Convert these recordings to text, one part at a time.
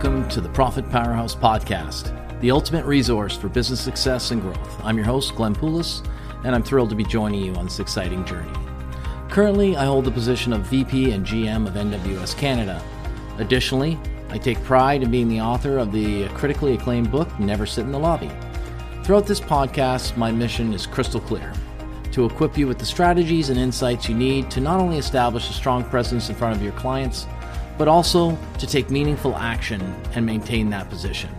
welcome to the Profit Powerhouse Podcast, the ultimate resource for business success and growth. I'm your host, Glenn Poulos, and I'm thrilled to be joining you on this exciting journey. Currently, I hold the position of VP and GM of AWS Canada. Additionally, I take pride in being the author of the critically acclaimed book, Never Sit in the Lobby. Throughout this podcast, my mission is crystal clear to equip you with the strategies and insights you need to not only establish a strong presence in front of your clients, but also to take meaningful action and maintain that position.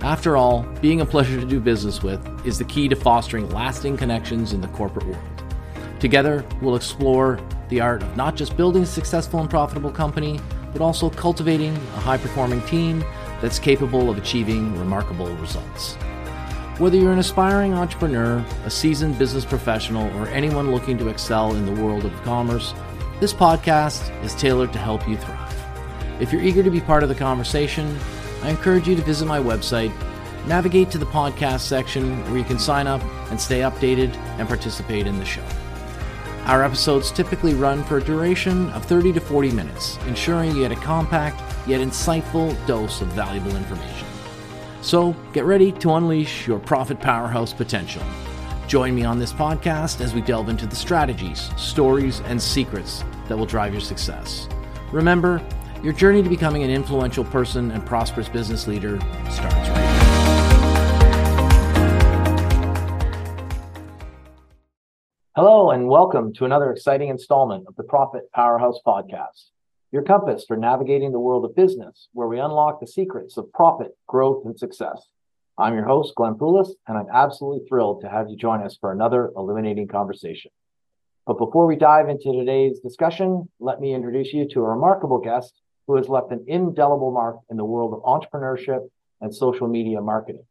After all, being a pleasure to do business with is the key to fostering lasting connections in the corporate world. Together, we'll explore the art of not just building a successful and profitable company, but also cultivating a high performing team that's capable of achieving remarkable results. Whether you're an aspiring entrepreneur, a seasoned business professional, or anyone looking to excel in the world of commerce, this podcast is tailored to help you thrive. If you're eager to be part of the conversation, I encourage you to visit my website, navigate to the podcast section where you can sign up and stay updated and participate in the show. Our episodes typically run for a duration of 30 to 40 minutes, ensuring you get a compact yet insightful dose of valuable information. So get ready to unleash your profit powerhouse potential. Join me on this podcast as we delve into the strategies, stories, and secrets that will drive your success. Remember, your journey to becoming an influential person and prosperous business leader starts right now. Hello, and welcome to another exciting installment of the Profit Powerhouse Podcast, your compass for navigating the world of business, where we unlock the secrets of profit, growth, and success. I'm your host, Glenn Poulos, and I'm absolutely thrilled to have you join us for another illuminating conversation. But before we dive into today's discussion, let me introduce you to a remarkable guest who has left an indelible mark in the world of entrepreneurship and social media marketing.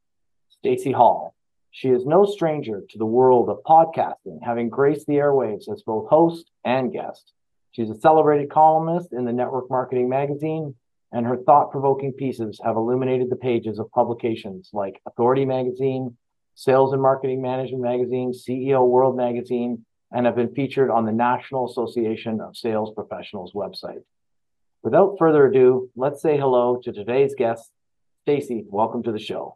Stacey Hall. She is no stranger to the world of podcasting, having graced the airwaves as both host and guest. She's a celebrated columnist in the Network Marketing Magazine, and her thought provoking pieces have illuminated the pages of publications like Authority Magazine, Sales and Marketing Management Magazine, CEO World Magazine, and have been featured on the National Association of Sales Professionals website. Without further ado, let's say hello to today's guest, Stacey. Welcome to the show.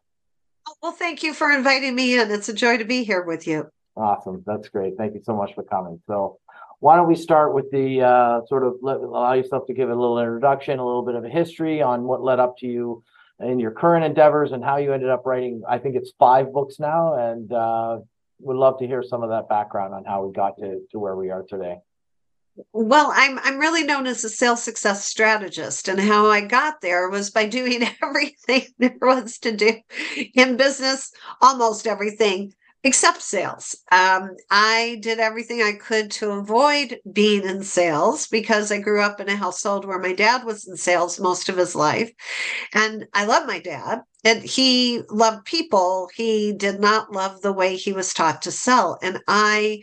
Well, thank you for inviting me in. It's a joy to be here with you. Awesome. That's great. Thank you so much for coming. So, why don't we start with the uh, sort of let, allow yourself to give a little introduction, a little bit of a history on what led up to you in your current endeavors and how you ended up writing. I think it's five books now, and uh, would love to hear some of that background on how we got to to where we are today. Well, I'm I'm really known as a sales success strategist, and how I got there was by doing everything there was to do in business, almost everything except sales. Um, I did everything I could to avoid being in sales because I grew up in a household where my dad was in sales most of his life, and I love my dad. And he loved people. He did not love the way he was taught to sell, and I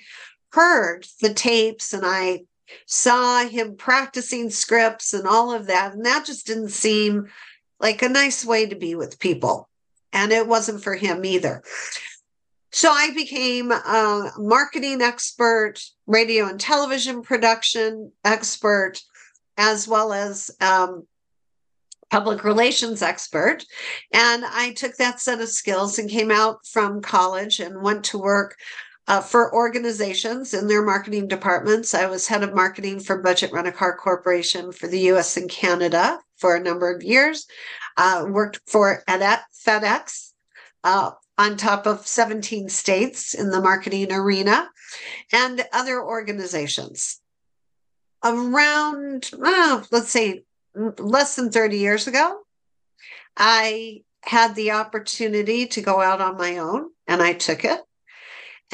heard the tapes and I saw him practicing scripts and all of that. And that just didn't seem like a nice way to be with people. And it wasn't for him either. So I became a marketing expert, radio and television production expert, as well as um, public relations expert. And I took that set of skills and came out from college and went to work uh, for organizations in their marketing departments. I was head of marketing for Budget Rent a Car Corporation for the US and Canada for a number of years. Uh, worked for FedEx uh, on top of 17 states in the marketing arena and other organizations. Around, let's say, less than 30 years ago, I had the opportunity to go out on my own and I took it.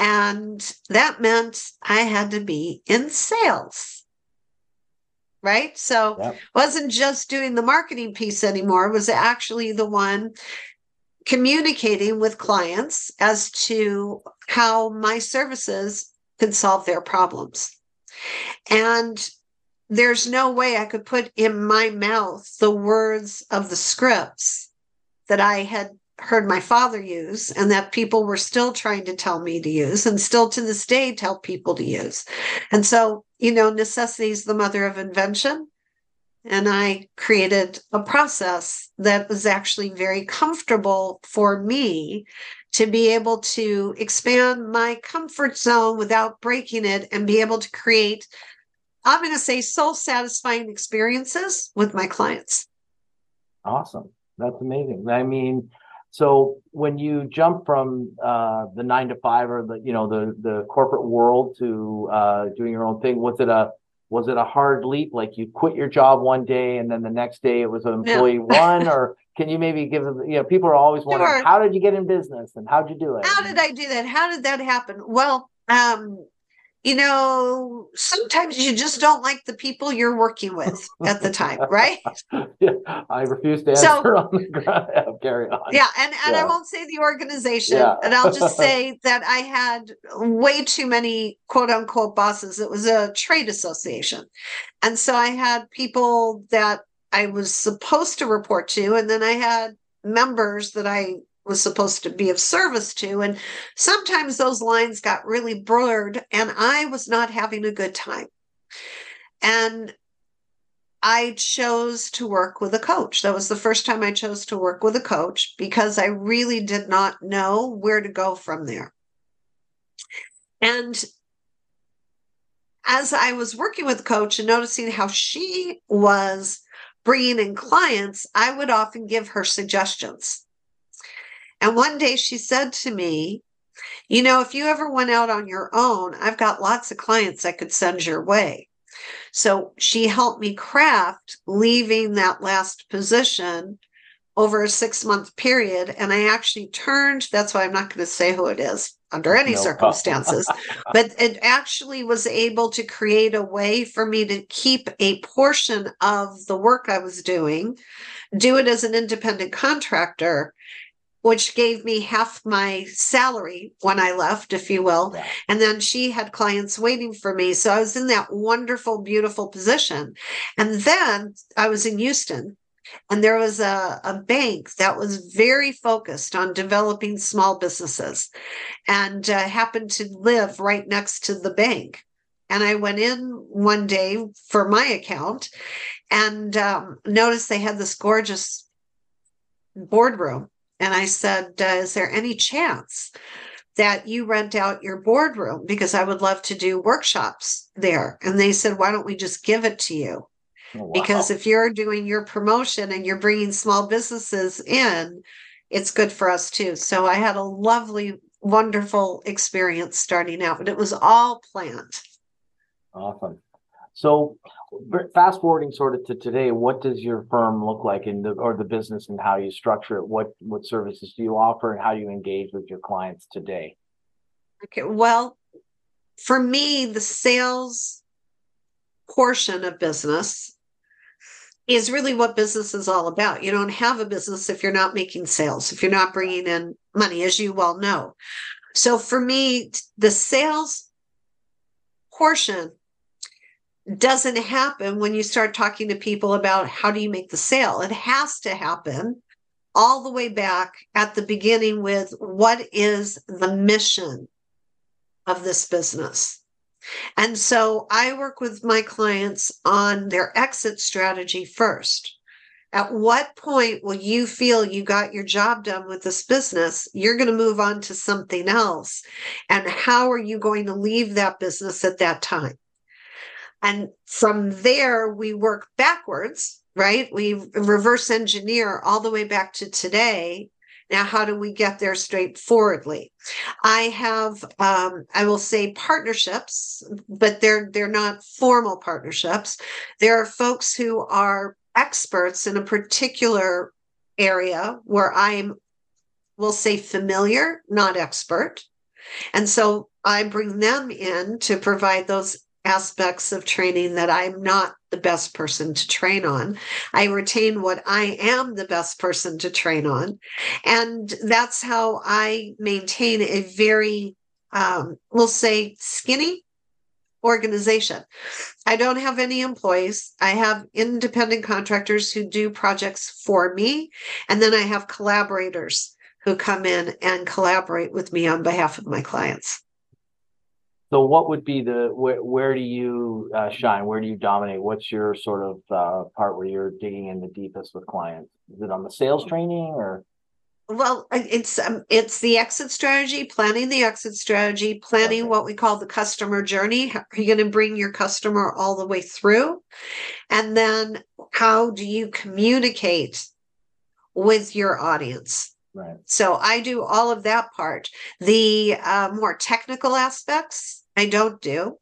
And that meant I had to be in sales. Right. So yep. wasn't just doing the marketing piece anymore, it was actually the one communicating with clients as to how my services could solve their problems. And there's no way I could put in my mouth the words of the scripts that I had heard my father use and that people were still trying to tell me to use and still to this day tell people to use. And so, you know, necessity is the mother of invention. and I created a process that was actually very comfortable for me to be able to expand my comfort zone without breaking it and be able to create, I'm going to say, soul satisfying experiences with my clients. Awesome. That's amazing. I mean, so when you jump from uh, the nine to five or the you know the the corporate world to uh, doing your own thing, was it a was it a hard leap? Like you quit your job one day and then the next day it was an employee one, or can you maybe give them? You know, people are always wondering sure. how did you get in business and how'd you do it? How did I do that? How did that happen? Well, um, you know, sometimes you just don't like the people you're working with at the time, right? yeah, I refuse to answer so, on the ground. Oh, carry on. Yeah, and, and yeah. I won't say the organization, yeah. and I'll just say that I had way too many quote unquote bosses. It was a trade association. And so I had people that I was supposed to report to, and then I had members that I was supposed to be of service to. And sometimes those lines got really blurred, and I was not having a good time. And I chose to work with a coach. That was the first time I chose to work with a coach because I really did not know where to go from there. And as I was working with the coach and noticing how she was bringing in clients, I would often give her suggestions. And one day she said to me, You know, if you ever went out on your own, I've got lots of clients I could send your way. So she helped me craft leaving that last position over a six month period. And I actually turned, that's why I'm not going to say who it is under any no circumstances, but it actually was able to create a way for me to keep a portion of the work I was doing, do it as an independent contractor, which gave me half my salary when I left, if you will. And then she had clients waiting for me. So I was in that wonderful, beautiful position. And then I was in Houston. And there was a, a bank that was very focused on developing small businesses and uh, happened to live right next to the bank. And I went in one day for my account and um, noticed they had this gorgeous boardroom and I said, uh, Is there any chance that you rent out your boardroom? Because I would love to do workshops there. And they said, Why don't we just give it to you? Oh, wow. Because if you're doing your promotion and you're bringing small businesses in, it's good for us too. So I had a lovely, wonderful experience starting out, but it was all planned. Awesome. So fast forwarding sort of to today, what does your firm look like in the or the business and how you structure it? What what services do you offer and how you engage with your clients today? Okay, well, for me, the sales portion of business is really what business is all about. You don't have a business if you're not making sales, if you're not bringing in money, as you well know. So for me, the sales portion doesn't happen when you start talking to people about how do you make the sale. It has to happen all the way back at the beginning with what is the mission of this business. And so I work with my clients on their exit strategy first. At what point will you feel you got your job done with this business? You're going to move on to something else. And how are you going to leave that business at that time? And from there, we work backwards, right? We reverse engineer all the way back to today. Now, how do we get there straightforwardly? I have, um, I will say partnerships, but they're they're not formal partnerships. There are folks who are experts in a particular area where I'm, will say familiar, not expert. And so I bring them in to provide those aspects of training that I'm not the best person to train on. I retain what I am the best person to train on. And that's how I maintain a very, um, we'll say, skinny organization. I don't have any employees. I have independent contractors who do projects for me. And then I have collaborators who come in and collaborate with me on behalf of my clients. So what would be the where where do you uh, shine? Where do you dominate? What's your sort of uh, part where you're digging in the deepest with clients? Is it on the sales training or? Well, it's um, it's the exit strategy, planning the exit strategy, planning Okay. what we call the customer journey. How are you going to bring your customer all the way through? And then how do you communicate with your audience? Right. So I do all of that part. The uh, more technical aspects, I don't do.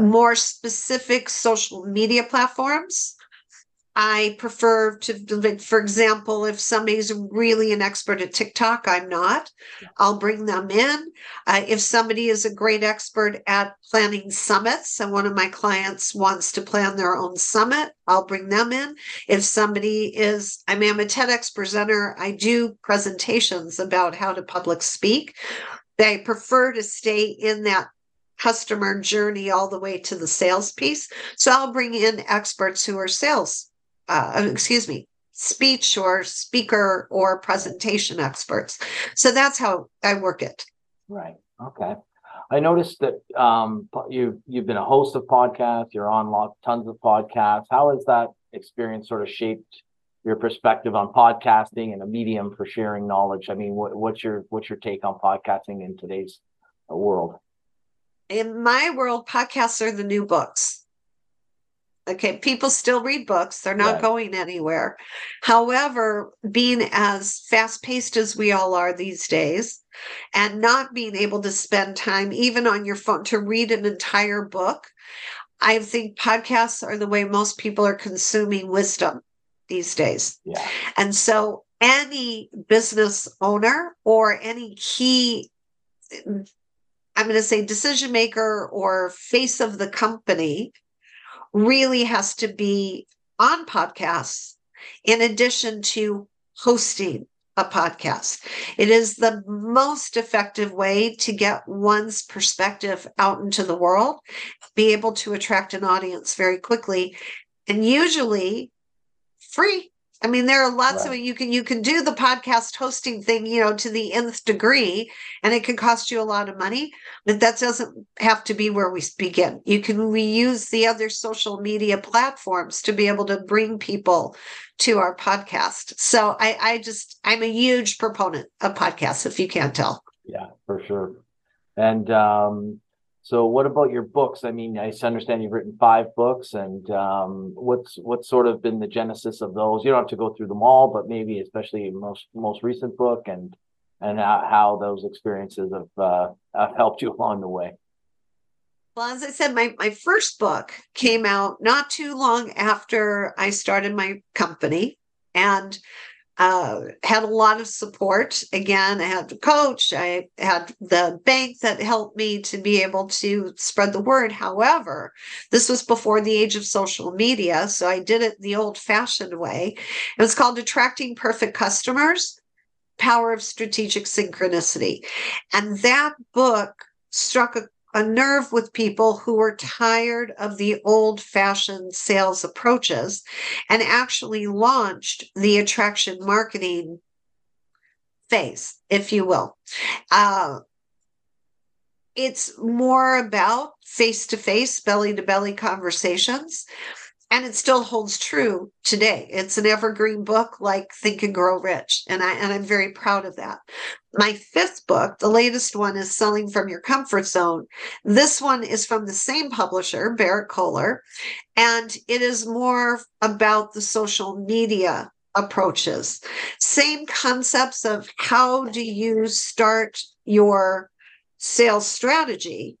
More specific social media platforms, I prefer to, for example, if somebody's really an expert at TikTok, I'm not. I'll bring them in. Uh, if somebody is a great expert at planning summits and one of my clients wants to plan their own summit, I'll bring them in. If somebody is, I mean, I'm a TEDx presenter, I do presentations about how to public speak. They prefer to stay in that customer journey all the way to the sales piece. So I'll bring in experts who are sales uh, excuse me, speech or speaker or presentation experts. So that's how I work it. Right. Okay. I noticed that um, you you've been a host of podcasts. You're on tons of podcasts. How has that experience sort of shaped your perspective on podcasting and a medium for sharing knowledge? I mean, what, what's your what's your take on podcasting in today's uh, world? In my world, podcasts are the new books. Okay, people still read books, they're not Right. going anywhere. However, being as fast paced as we all are these days, and not being able to spend time even on your phone to read an entire book, I think podcasts are the way most people are consuming wisdom these days. Yeah. And so any business owner or any key, I'm going to say decision maker or face of the company really has to be on podcasts in addition to hosting a podcast. It is the most effective way to get one's perspective out into the world, be able to attract an audience very quickly, and usually free. I mean, there are lots of you can you can do the podcast hosting thing, you know, to the nth degree, and it can cost you a lot of money, but that doesn't have to be where we begin. You can reuse the other social media platforms to be able to bring people to our podcast. So I, I just I'm a huge proponent of podcasts, if you can't tell. Yeah, for sure. And um, so what about your books? I mean, I understand you've written five books, and um, what's what's sort of been the genesis of those? You don't have to go through them all, but maybe especially most most recent book and and how, how those experiences have uh, have helped you along the way. Well, as I said, my, my first book came out not too long after I started my company and uh, had a lot of support. Again, I had the coach, I had the bank that helped me to be able to spread the word. However, this was before the age of social media. So I did it the old fashioned way. It was called Attracting Perfect Customers Power of Strategic Synchronicity. And that book struck a a nerve with people who were tired of the old fashioned sales approaches and actually launched the attraction marketing phase, if you will. Uh, it's more about face to face, belly to belly conversations. And it still holds true today. It's an evergreen book like Think and Grow Rich. And I and I'm very proud of that. My fifth book, the latest one, is Selling from Your Comfort Zone. This one is from the same publisher, Berrett-Koehler, and it is more about the social media approaches. Same concepts of how do you start your sales strategy,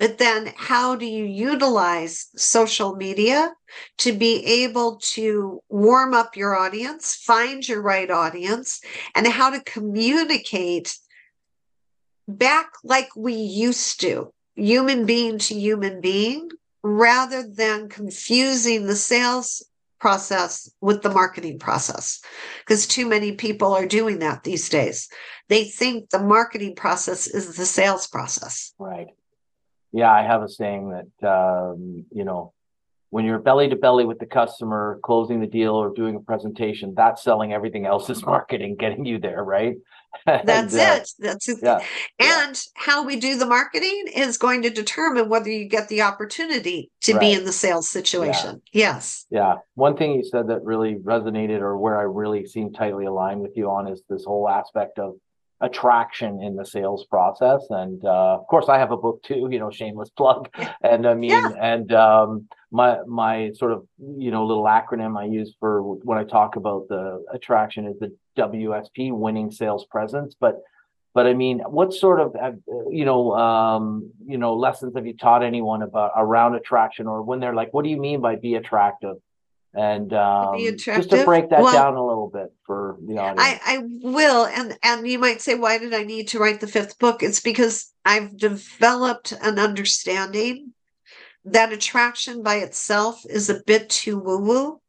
but then how do you utilize social media to be able to warm up your audience, find your right audience, and how to communicate back like we used to, human being to human being, rather than confusing the sales process with the marketing process. Because too many people are doing that these days. They think the marketing process is the sales process. Right. Yeah, I have a saying that um, you know, when you're belly to belly with the customer, closing the deal or doing a presentation, that's selling everything else is marketing, getting you there, right? That's and, uh, it. That's it. Yeah, and yeah. how we do the marketing is going to determine whether you get the opportunity to right. be in the sales situation. Yeah. Yes. Yeah. One thing you said that really resonated or where I really seem tightly aligned with you on is this whole aspect of attraction in the sales process. And uh, of course, I have a book too. You know, shameless plug. And I mean, yeah. and um, my my sort of you know little acronym I use for when I talk about the attraction is the WSP, winning sales presence. But but I mean, what sort of you know um, you know lessons have you taught anyone about around attraction, or when they're like, what do you mean by be attractive? And um, just to break that well, down a little bit for the audience. I, I will, and and you might say, why did I need to write the fifth book? It's because I've developed an understanding that attraction by itself is a bit too woo woo.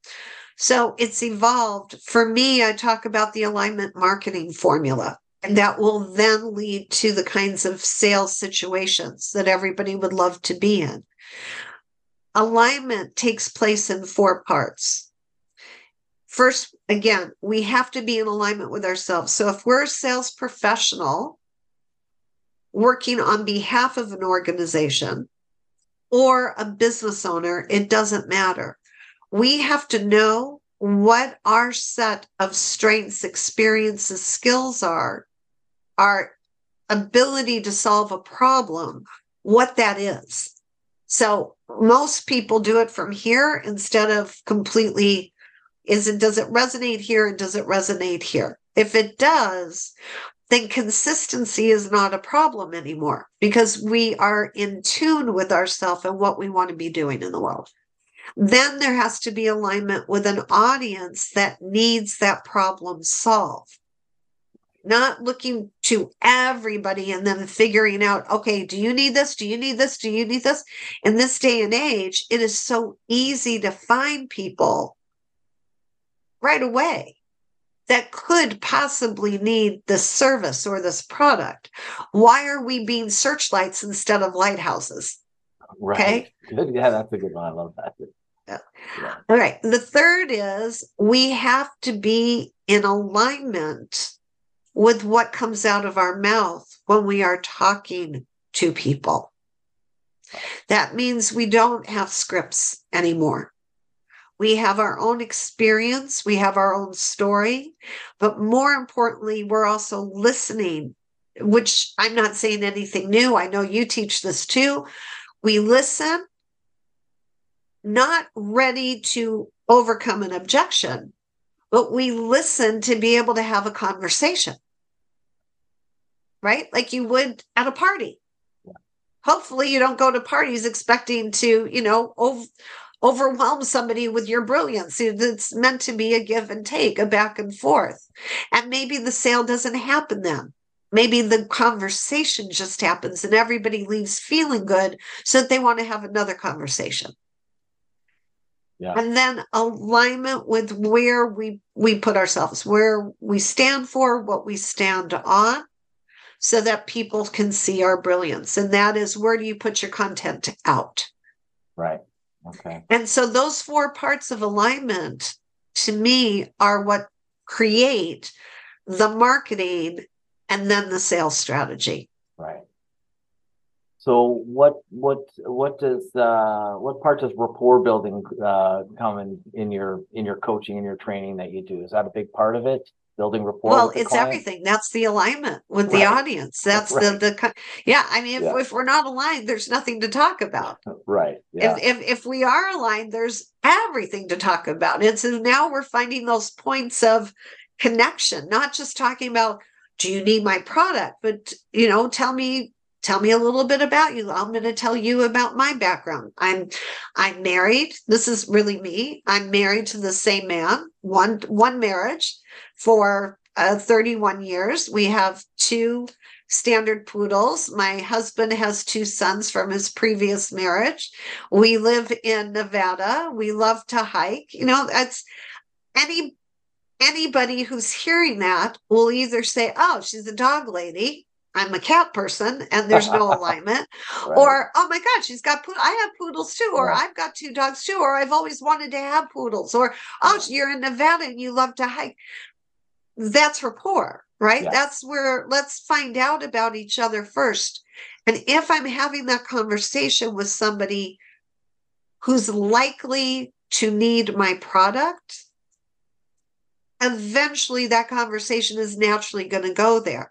So it's evolved. For me, I talk about the alignment marketing formula. And that will then lead to the kinds of sales situations that everybody would love to be in alignment takes place in four parts. First, again, we have to be in alignment with ourselves. So if we're a sales professional working on behalf of an organization or a business owner, it doesn't matter. We have to know what our set of strengths, experiences, skills are, our ability to solve a problem, what that is. So most people do it from here instead of completely is it does it resonate here and does it resonate here? If it does, then consistency is not a problem anymore because we are in tune with ourselves and what we want to be doing in the world. Then there has to be alignment with an audience that needs that problem solved not looking to everybody and then figuring out, okay, do you need this? Do you need this? Do you need this? In this day and age, it is so easy to find people right away that could possibly need this service or this product. Why are we being searchlights instead of lighthouses? Right. Okay. Yeah, that's a good one. I love that. Yeah. All right. The third is we have to be in alignment with what comes out of our mouth when we are talking to people. That means we don't have scripts anymore. We have our own experience, we have our own story, but more importantly, we're also listening, which I'm not saying anything new. I know you teach this too. We listen, not ready to overcome an objection, but we listen to be able to have a conversation, right? Like you would at a party. Yeah. Hopefully, you don't go to parties expecting to, you know, ov- overwhelm somebody with your brilliance. It's meant to be a give and take, a back and forth. And maybe the sale doesn't happen then. Maybe the conversation just happens and everybody leaves feeling good so that they want to have another conversation. Yeah. and then alignment with where we we put ourselves where we stand for what we stand on so that people can see our brilliance. And that is where do you put your content out? Right. Okay. And so those four parts of alignment to me are what create the marketing and then the sales strategy. Right. So what what what does uh, what part does rapport building uh, come in in your in your coaching and your training that you do? Is that a big part of it? Building rapport. Well, it's client? everything. That's the alignment with right. the audience. That's right. the the yeah. I mean, if, yeah. if we're not aligned, there's nothing to talk about. Right. Yeah. If, if if we are aligned, there's everything to talk about. And so now we're finding those points of connection, not just talking about do you need my product, but you know, tell me tell me a little bit about you i'm going to tell you about my background i'm i'm married this is really me i'm married to the same man one one marriage for uh, 31 years we have two standard poodles my husband has two sons from his previous marriage we live in nevada we love to hike you know that's any anybody who's hearing that will either say oh she's a dog lady I'm a cat person and there's no alignment. right. Or, oh my God, she's got, poodles. I have poodles too. Or I've got two dogs too. Or I've always wanted to have poodles. Or, oh, you're in Nevada and you love to hike. That's rapport, right? Yeah. That's where let's find out about each other first. And if I'm having that conversation with somebody who's likely to need my product, eventually that conversation is naturally going to go there.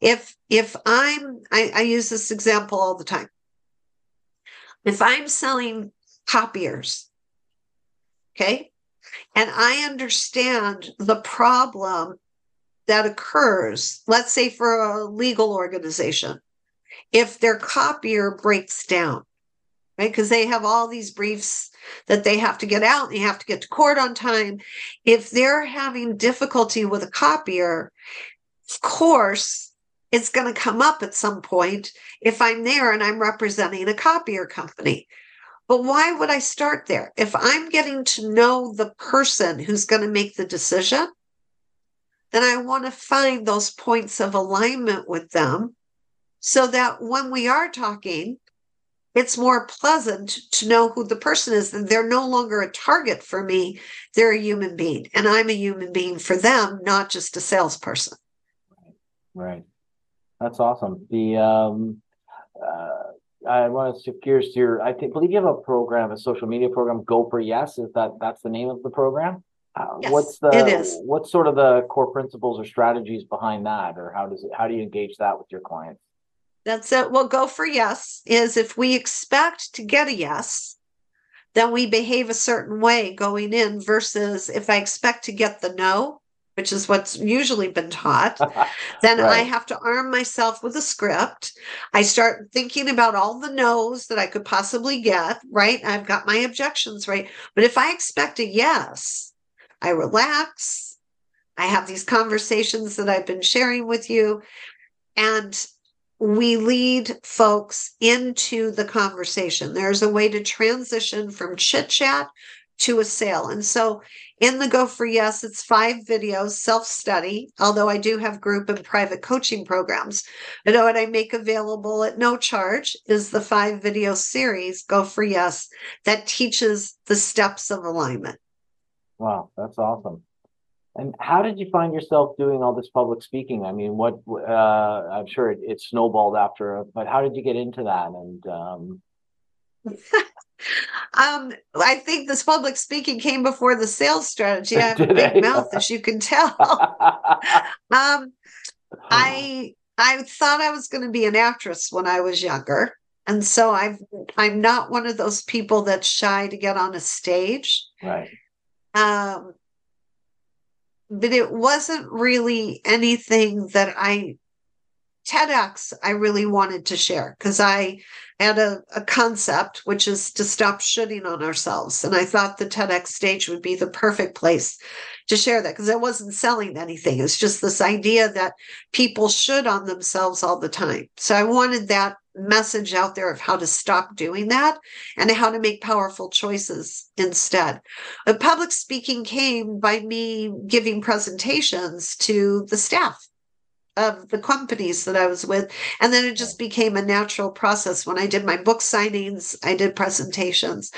If if I'm I, I use this example all the time. If I'm selling copiers, okay, and I understand the problem that occurs, let's say for a legal organization, if their copier breaks down, right? Because they have all these briefs that they have to get out and they have to get to court on time. If they're having difficulty with a copier, of course, it's going to come up at some point if I'm there and I'm representing a copier company. But why would I start there? If I'm getting to know the person who's going to make the decision, then I want to find those points of alignment with them so that when we are talking, it's more pleasant to know who the person is and they're no longer a target for me. They're a human being and i'm a human being for them not just a salesperson. Right. That's awesome. The um I want to shift gears to your. I think, believe you have a program, a social media program, Go for Yes. Is that that's the name of the program? Uh, yes, what's the it is. what's sort of the core principles or strategies behind that, or how does it how do you engage that with your clients? That's it. Well, go for yes is if we expect to get a yes, then we behave a certain way going in versus if I expect to get the no, which is what's usually been taught, then right. I have to arm myself with a script. I start thinking about all the no's that I could possibly get, right? I've got my objections, right? But if I expect a yes, I relax. I have these conversations that I've been sharing with you. And we lead folks into the conversation. There's a way to transition from chit chat to a sale. And so in the Go for Yes, it's five videos, self study, although I do have group and private coaching programs. I know what I make available at no charge is the five video series, Go for Yes, that teaches the steps of alignment. Wow, that's awesome. And how did you find yourself doing all this public speaking? I mean, what uh, I'm sure it, it, snowballed after, but how did you get into that? And um... um, I think this public speaking came before the sales strategy. I have a big mouth, as you can tell. um, I I thought I was going to be an actress when I was younger, and so I've I'm not one of those people that's shy to get on a stage. Right. Um, but it wasn't really anything that I TEDx I really wanted to share because I had a, a concept which is to stop shooting on ourselves. And I thought the TEDx stage would be the perfect place to share that because I wasn't selling anything. It's just this idea that people should on themselves all the time. So I wanted that message out there of how to stop doing that and how to make powerful choices instead. Public speaking came by me giving presentations to the staff of the companies that I was with. And then it just became a natural process. When I did my book signings, I did presentations.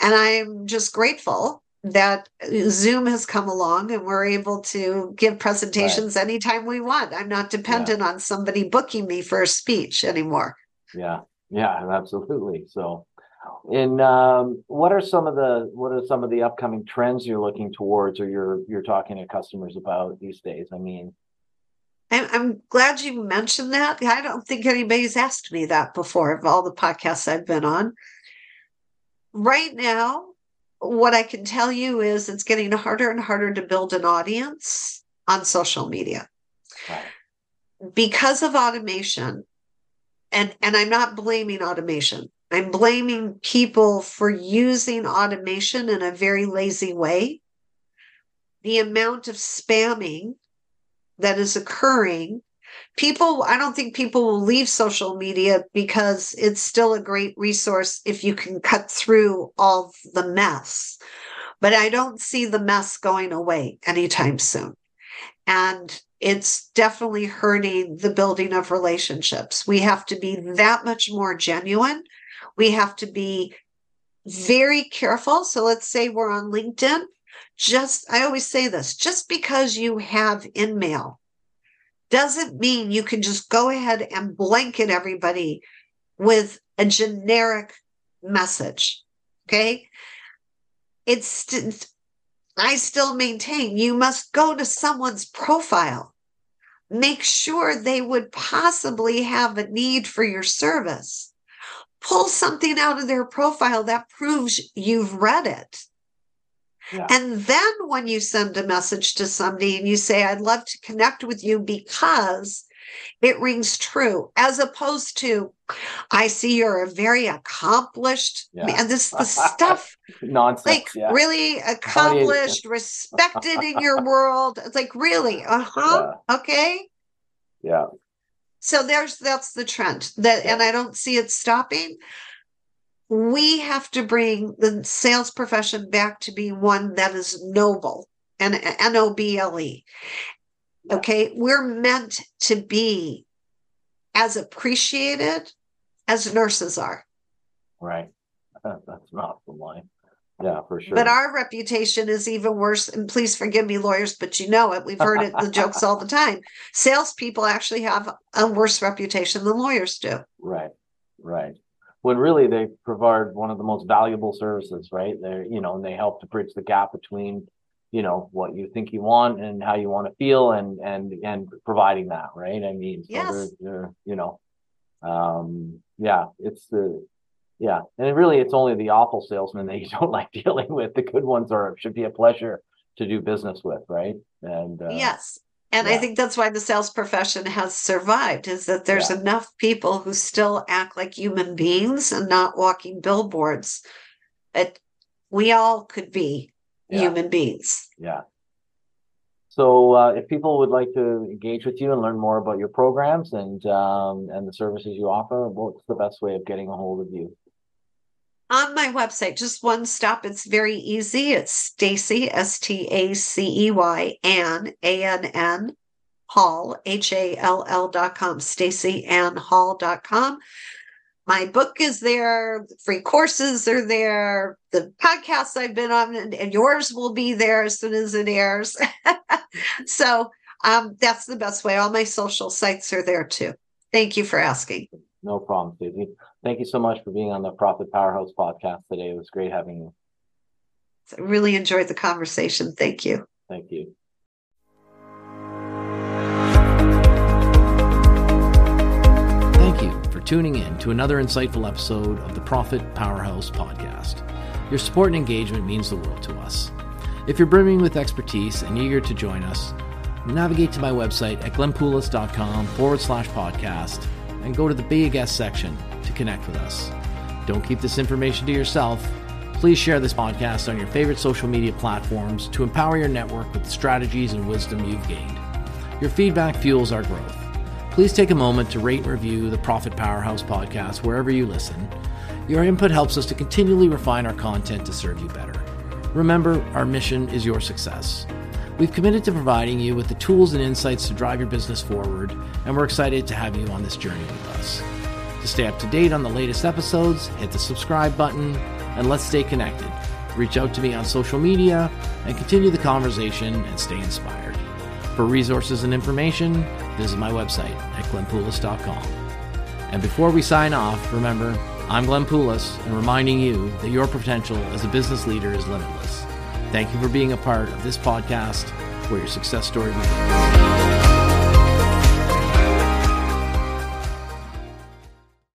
And I'm just grateful that Zoom has come along and we're able to give presentations right. anytime we want. I'm not dependent yeah. on somebody booking me for a speech anymore. Yeah, yeah, absolutely. So, and um, what are some of the what are some of the upcoming trends you're looking towards, or you're you're talking to customers about these days? I mean, I'm, I'm glad you mentioned that. I don't think anybody's asked me that before of all the podcasts I've been on. Right now, what I can tell you is it's getting harder and harder to build an audience on social media. Right. Because of automation, and, and I'm not blaming automation. I'm blaming people for using automation in a very lazy way. The amount of spamming that is occurring people i don't think people will leave social media because it's still a great resource if you can cut through all the mess. But i don't see the mess going away anytime soon. And it's definitely hurting the building of relationships. We have to be that much more genuine. We have to be very careful. So let's say we're on linkedin just i always say this just because you have InMail doesn't mean you can just go ahead and blanket everybody with a generic message. Okay. It's, I still maintain you must go to someone's profile, make sure they would possibly have a need for your service, pull something out of their profile that proves you've read it. Yeah. And then when you send a message to somebody and you say, I'd love to connect with you because it rings true, as opposed to, I see you're a very accomplished yeah. man. This the stuff nonsense. Like yeah. really accomplished, respected in your world. It's like really, uh-huh. Yeah. Okay. Yeah. So there's that's the trend. That and I don't see it stopping we have to bring the sales profession back to be one that is noble and N O B L E. Okay. We're meant to be as appreciated as nurses are. Right. That's not the line. Yeah, for sure. But our reputation is even worse. And please forgive me, lawyers, but you know it. We've heard it, the jokes all the time. Salespeople actually have a worse reputation than lawyers do. Right, right when really they provide one of the most valuable services, right? They're, you know, and they help to bridge the gap between, you know, what you think you want and how you want to feel and, and, and providing that, right? I mean, so yes. they're, they're, you know, um, yeah, it's the, yeah. And really, it's only the awful salesmen that you don't like dealing with. The good ones are, should be a pleasure to do business with, right? And, uh, yes. And yeah. I think that's why the sales profession has survived is that there's yeah. enough people who still act like human beings and not walking billboards. It, we all could be yeah. human beings. Yeah. So uh, if people would like to engage with you and learn more about your programs and um, and the services you offer, what's the best way of getting a hold of you? On my website, just one stop. It's very easy. It's Stacey, S T A C E Y, Ann, A N N, Hall, H A L L dot com, dot com. My book is there, free courses are there, the podcasts I've been on, and, and yours will be there as soon as it airs. so um, that's the best way. All my social sites are there too. Thank you for asking. No problem, Susie. Thank you so much for being on the Profit Powerhouse podcast today. It was great having you. I really enjoyed the conversation. Thank you. Thank you. Thank you for tuning in to another insightful episode of the Profit Powerhouse podcast. Your support and engagement means the world to us. If you're brimming with expertise and eager to join us, navigate to my website at glennpoulos.com forward slash podcast and go to the Be a Guest section to connect with us. Don't keep this information to yourself. Please share this podcast on your favorite social media platforms to empower your network with the strategies and wisdom you've gained. Your feedback fuels our growth. Please take a moment to rate and review the Profit Powerhouse podcast wherever you listen. Your input helps us to continually refine our content to serve you better. Remember, our mission is your success. We've committed to providing you with the tools and insights to drive your business forward, and we're excited to have you on this journey with us. To stay up to date on the latest episodes, hit the subscribe button, and let's stay connected. Reach out to me on social media and continue the conversation and stay inspired. For resources and information, visit my website at glennpoulos.com. And before we sign off, remember, I'm Glenn Poulos and reminding you that your potential as a business leader is limitless. Thank you for being a part of this podcast where your success story begins.